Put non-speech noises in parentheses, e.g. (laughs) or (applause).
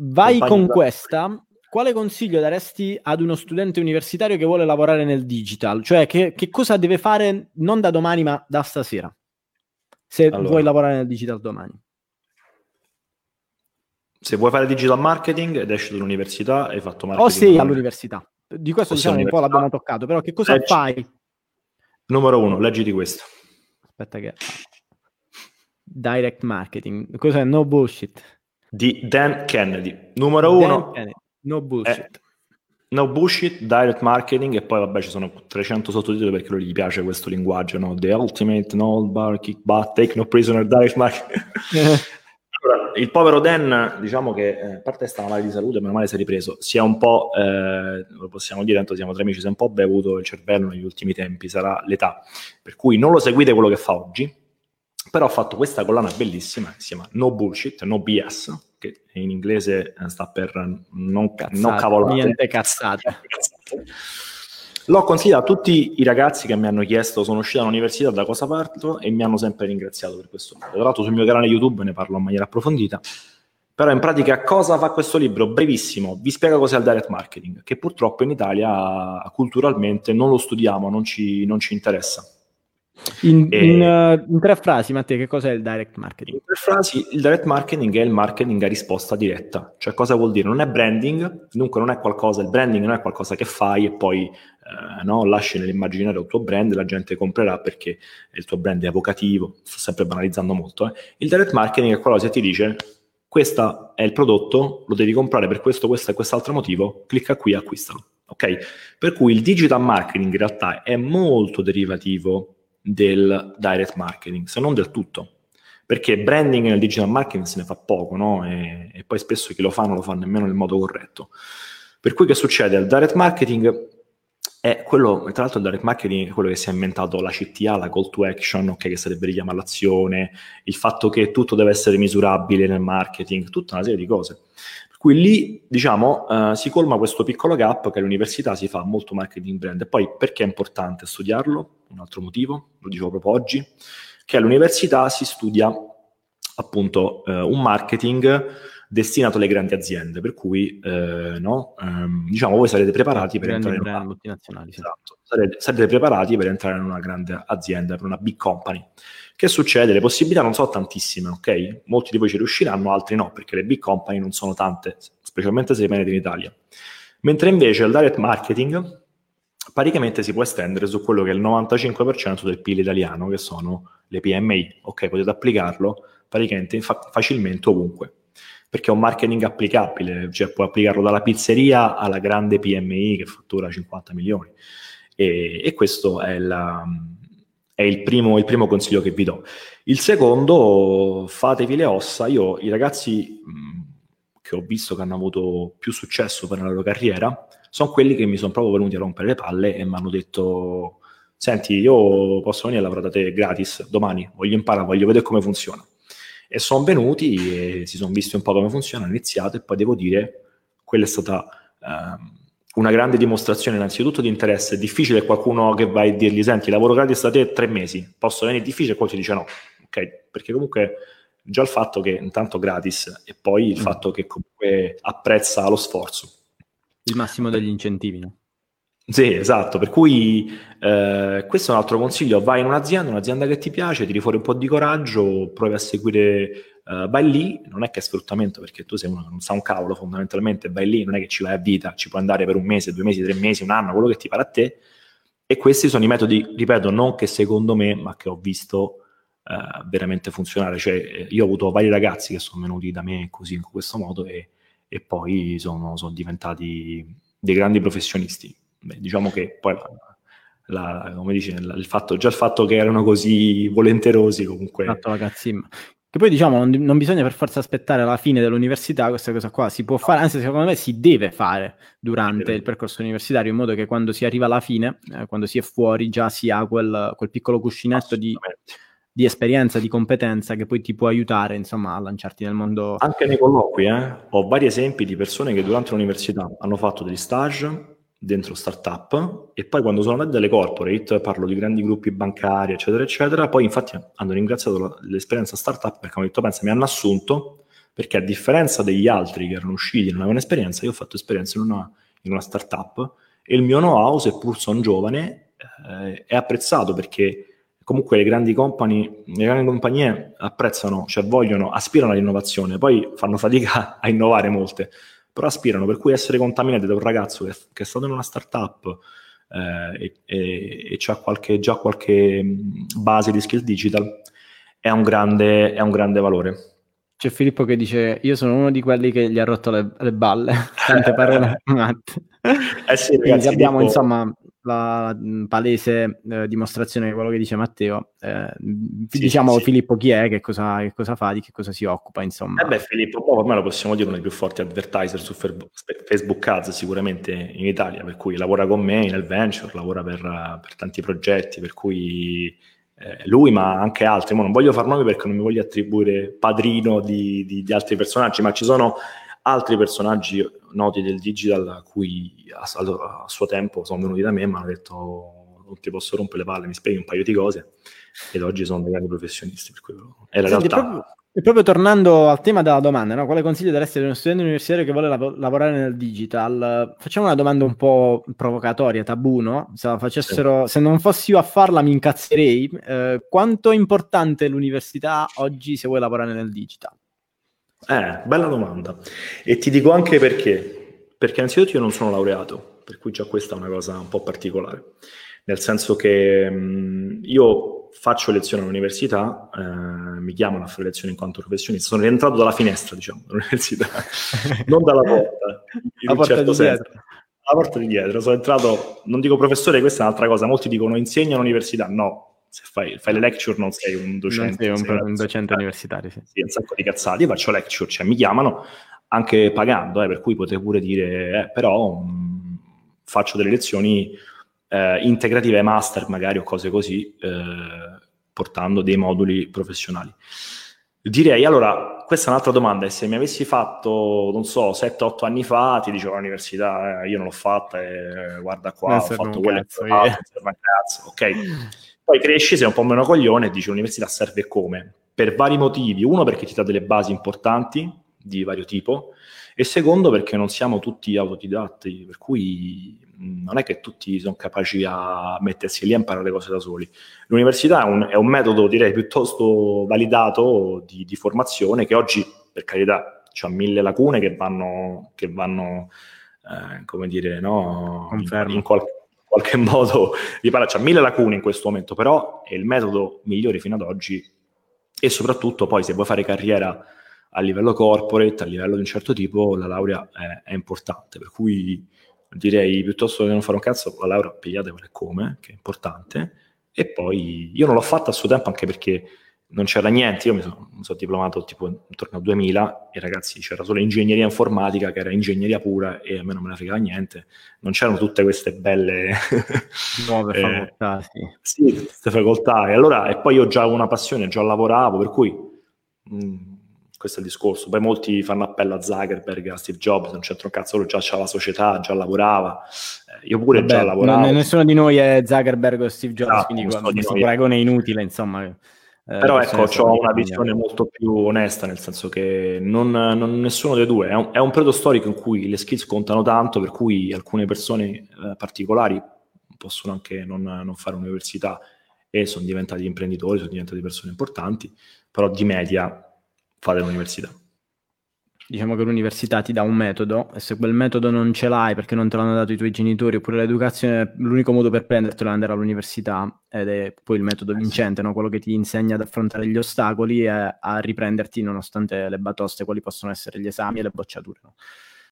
Vai con questa. Quale consiglio daresti ad uno studente universitario che vuole lavorare nel digital? Cioè, che, che cosa deve fare non da domani, ma da stasera? Se allora. vuoi lavorare nel digital domani. Se vuoi fare digital marketing ed esci dall'università, hai fatto marketing. O sei all'università. Di questo diciamo un po' l'abbiamo toccato, però che cosa Leggi. fai? Numero uno, leggi di questo. Aspetta che... Direct marketing. Cos'è? No bullshit. Di Dan Kennedy. Numero Dan uno. Kennedy. No bullshit. Eh, no bullshit, direct marketing e poi vabbè ci sono 300 sottotitoli perché lui gli piace questo linguaggio, no? The ultimate, no bar, kick butt, take no prisoner, direct marketing. (laughs) allora, il povero Dan, diciamo che eh, a parte stava male di salute, meno male si è ripreso, si è un po', eh, lo possiamo dire, tanto siamo tre amici, si è un po' bevuto il cervello negli ultimi tempi, sarà l'età, per cui non lo seguite quello che fa oggi, però ha fatto questa collana bellissima che si chiama No Bullshit, No BS, che in inglese eh, sta per non, cazzate, non cavolate. Niente cazzate. L'ho consigliato a tutti i ragazzi che mi hanno chiesto, sono uscito dall'università, da cosa parto, e mi hanno sempre ringraziato per questo. Tra l'altro sul mio canale YouTube ne parlo in maniera approfondita. Però in pratica cosa fa questo libro? Brevissimo, vi spiega cos'è il direct marketing, che purtroppo in Italia culturalmente non lo studiamo, non ci, non ci interessa. In, e... in, uh, in, tre frasi, Matteo, che cos'è il direct marketing? In tre frasi, il direct marketing è il marketing a risposta diretta. Cioè, cosa vuol dire? Non è branding, dunque non è qualcosa, il branding non è qualcosa che fai e poi eh, no, lasci nell'immaginario il tuo brand la gente comprerà perché il tuo brand è evocativo, sto sempre banalizzando molto. Eh. Il direct marketing è qualcosa che ti dice questo è il prodotto, lo devi comprare per questo, questo e quest'altro motivo, clicca qui e acquistalo. Ok? Per cui il digital marketing in realtà è molto derivativo del direct marketing, se non del tutto. Perché branding nel digital marketing se ne fa poco, no? E, e poi spesso chi lo fa non lo fa nemmeno nel modo corretto. Per cui che succede? Il direct marketing è quello, tra l'altro il direct marketing è quello che si è inventato la CTA, la call to action, okay, che sarebbe richiama all'azione, il fatto che tutto deve essere misurabile nel marketing, tutta una serie di cose. Per cui lì, diciamo, uh, si colma questo piccolo gap che all'università si fa molto marketing brand. E poi perché è importante studiarlo? Un altro motivo, lo dicevo proprio oggi, che all'università si studia appunto eh, un marketing destinato alle grandi aziende, per cui eh, no, ehm, diciamo voi sarete preparati per grandi entrare in una multinazionali. Sì. Esatto, sarete, sarete, preparati per entrare in una grande azienda, per una big company. Che succede? Le possibilità non sono tantissime, ok? Molti di voi ci riusciranno, altri no, perché le big company non sono tante, specialmente se rimanete in Italia. Mentre invece il direct marketing praticamente si può estendere su quello che è il 95% del PIL italiano, che sono le PMI. Ok, potete applicarlo praticamente fa- facilmente ovunque, perché è un marketing applicabile, cioè puoi applicarlo dalla pizzeria alla grande PMI che fattura 50 milioni. E, e questo è, la, è il, primo, il primo consiglio che vi do. Il secondo, fatevi le ossa. Io, i ragazzi mh, che ho visto che hanno avuto più successo per la loro carriera, sono quelli che mi sono proprio venuti a rompere le palle e mi hanno detto senti io posso venire a lavorare da te gratis domani, voglio imparare, voglio vedere come funziona. E sono venuti e si sono visti un po' come funziona, hanno iniziato e poi devo dire, quella è stata eh, una grande dimostrazione innanzitutto di interesse. È difficile qualcuno che vai a dirgli senti lavoro gratis da te tre mesi, posso venire difficile e poi ti dice no, ok? Perché comunque già il fatto che intanto gratis e poi il mm. fatto che comunque apprezza lo sforzo il massimo degli incentivi, no? Sì, esatto, per cui eh, questo è un altro consiglio, vai in un'azienda, un'azienda che ti piace, tiri fuori un po' di coraggio, provi a seguire, eh, vai lì, non è che è sfruttamento perché tu sei uno che non sa un cavolo fondamentalmente, vai lì, non è che ci vai a vita, ci puoi andare per un mese, due mesi, tre mesi, un anno, quello che ti pare a te, e questi sono i metodi, ripeto, non che secondo me, ma che ho visto eh, veramente funzionare, cioè eh, io ho avuto vari ragazzi che sono venuti da me così in questo modo e e poi sono, sono diventati dei grandi professionisti. Beh, diciamo che poi, la, come dice, il fatto, già il fatto che erano così volenterosi comunque... Esatto, ragazzi, che poi diciamo non, non, bisogna per forza aspettare la fine dell'università, questa cosa qua si può fare, anzi secondo me si deve fare durante il percorso universitario, in modo che quando si arriva alla fine, eh, quando si è fuori, già si ha quel, quel piccolo cuscinetto di di esperienza, di competenza che poi ti può aiutare insomma a lanciarti nel mondo. Anche nei colloqui, eh? ho vari esempi di persone che durante l'università hanno fatto degli stage dentro startup e poi quando sono andati dalle corporate, parlo di grandi gruppi bancari, eccetera, eccetera, poi infatti hanno ringraziato l'esperienza startup perché hanno detto, pensa, mi hanno assunto perché a differenza degli altri che erano usciti e non avevano esperienza, io ho fatto esperienza in una, in una startup e il mio know-how, seppur sono giovane, eh, è apprezzato perché comunque le grandi, company, le grandi compagnie apprezzano, cioè vogliono, aspirano all'innovazione, poi fanno fatica (laughs) a innovare molte, però aspirano, per cui essere contaminati da un ragazzo che, che è stato in una startup eh, e, e, ha già qualche base di skill digital è un grande, è un grande valore. C'è Filippo che dice: Io sono uno di quelli che gli ha rotto le, le balle. (laughs) Tante parole. Eh sì, ragazzi, abbiamo tipo... insomma la palese eh, dimostrazione di quello che dice Matteo. Eh, sì, diciamo sì. Filippo chi è, che cosa, che cosa, fa, di che cosa si occupa, insomma. Eh beh, Filippo, poi ormai lo possiamo dire uno dei più forti advertiser su Facebook Ads sicuramente in Italia, per cui lavora con me nel venture, lavora per, per tanti progetti, per cui eh, lui, ma anche altri. Ma non voglio far nomi perché non mi voglio attribuire padrino di, di, di, altri personaggi, ma ci sono altri personaggi noti del digital a cui a, a, a suo tempo sono venuti da me e mi hanno detto non ti posso rompere le palle, mi spieghi un paio di cose ed oggi sono dei grandi professionisti. Per cui è la Senti, realtà. Proprio e proprio tornando al tema della domanda, no? quale consiglio daresti ad uno studente universitario che vuole lav- lavorare nel digital? Facciamo una domanda un po' provocatoria, tabù, no? Se, facessero, se non fossi io a farla mi incazzerei. Eh, quanto è importante l'università oggi se vuoi lavorare nel digital? Eh, bella domanda. E ti dico anche perché. Perché innanzitutto io non sono laureato, per cui già questa è una cosa un po' particolare. Nel senso che mh, io faccio lezione all'università, eh, mi chiamano a fare lezioni in quanto professionista, sono rientrato dalla finestra, diciamo, dall'università, (laughs) non dalla porta, in un certo senso. La porta di dietro, sono entrato, non dico professore, questa è un'altra cosa, molti dicono insegna all'università, no, se fai, fai, le lecture non sei un docente. Non sei un, un docente universitario, sì. sì. un sacco di cazzate, io faccio lecture, cioè mi chiamano anche pagando, eh, per cui potrei pure dire, eh, però mh, mm, faccio delle lezioni eh, integrative master magari o cose così, eh, portando dei moduli professionali. Direi, allora, questa è un'altra domanda, e se mi avessi fatto, non so, 7-8 anni fa, ti dicevo all'università, eh, io non l'ho fatta, e guarda qua, ho fatto quello che ho fatto, cazzo, ok. Poi cresci, sei un po' meno coglione e dici l'università serve come? Per vari motivi. Uno, perché ti dà delle basi importanti di vario tipo, e secondo, perché non siamo tutti autodidatti, per cui non è che tutti sono capaci a mettersi lì a imparare le cose da soli. L'università è un, è un metodo, direi, piuttosto validato di, di, formazione che oggi, per carità, ha mille lacune che vanno, che vanno eh, come dire, no, in, in qualche qualche (laughs) modo ripara, c'ha mille lacune in questo momento, però è il metodo migliore fino ad oggi. E soprattutto poi se vuoi fare carriera a livello corporate, a livello di un certo tipo, la laurea è, è importante, per cui direi piuttosto che non fare un cazzo, la laurea pigliate quelle come, che è importante, e poi io non l'ho fatta a suo tempo anche perché non c'era niente, io mi sono, mi sono diplomato tipo intorno al 2000 e ragazzi c'era solo ingegneria informatica che era ingegneria pura e a me non me ne fregava niente, non c'erano tutte queste belle (laughs) nuove eh, facoltà, sì. sì, queste facoltà e allora e poi io già avevo una passione, già lavoravo, per cui mh, mm, questo è il discorso. Poi molti fanno appello a Zuckerberg, a Steve Jobs, non c'entra un cazzo, lui già c'era la società, già lavorava. Eh, io pure Vabbè, già lavoravo. Non, nessuno di noi è Zuckerberg o Steve Jobs, no, quindi questo paragone è inutile, insomma. Eh, Però ecco, ho una visione molto più onesta, nel senso che non, non nessuno dei due. È un, è un, periodo storico in cui le skills contano tanto, per cui alcune persone eh, particolari possono anche non, non fare università e sono diventati imprenditori, sono diventati persone importanti, però di media fate l'università. Diciamo che l'università ti dà un metodo e se quel metodo non ce l'hai perché non te l'hanno dato i tuoi genitori oppure l'educazione, l'unico modo per prendertelo è andare all'università ed è poi il metodo eh vincente, no? quello che ti insegna ad affrontare gli ostacoli e a riprenderti nonostante le batoste, quali possono essere gli esami e le bocciature. No?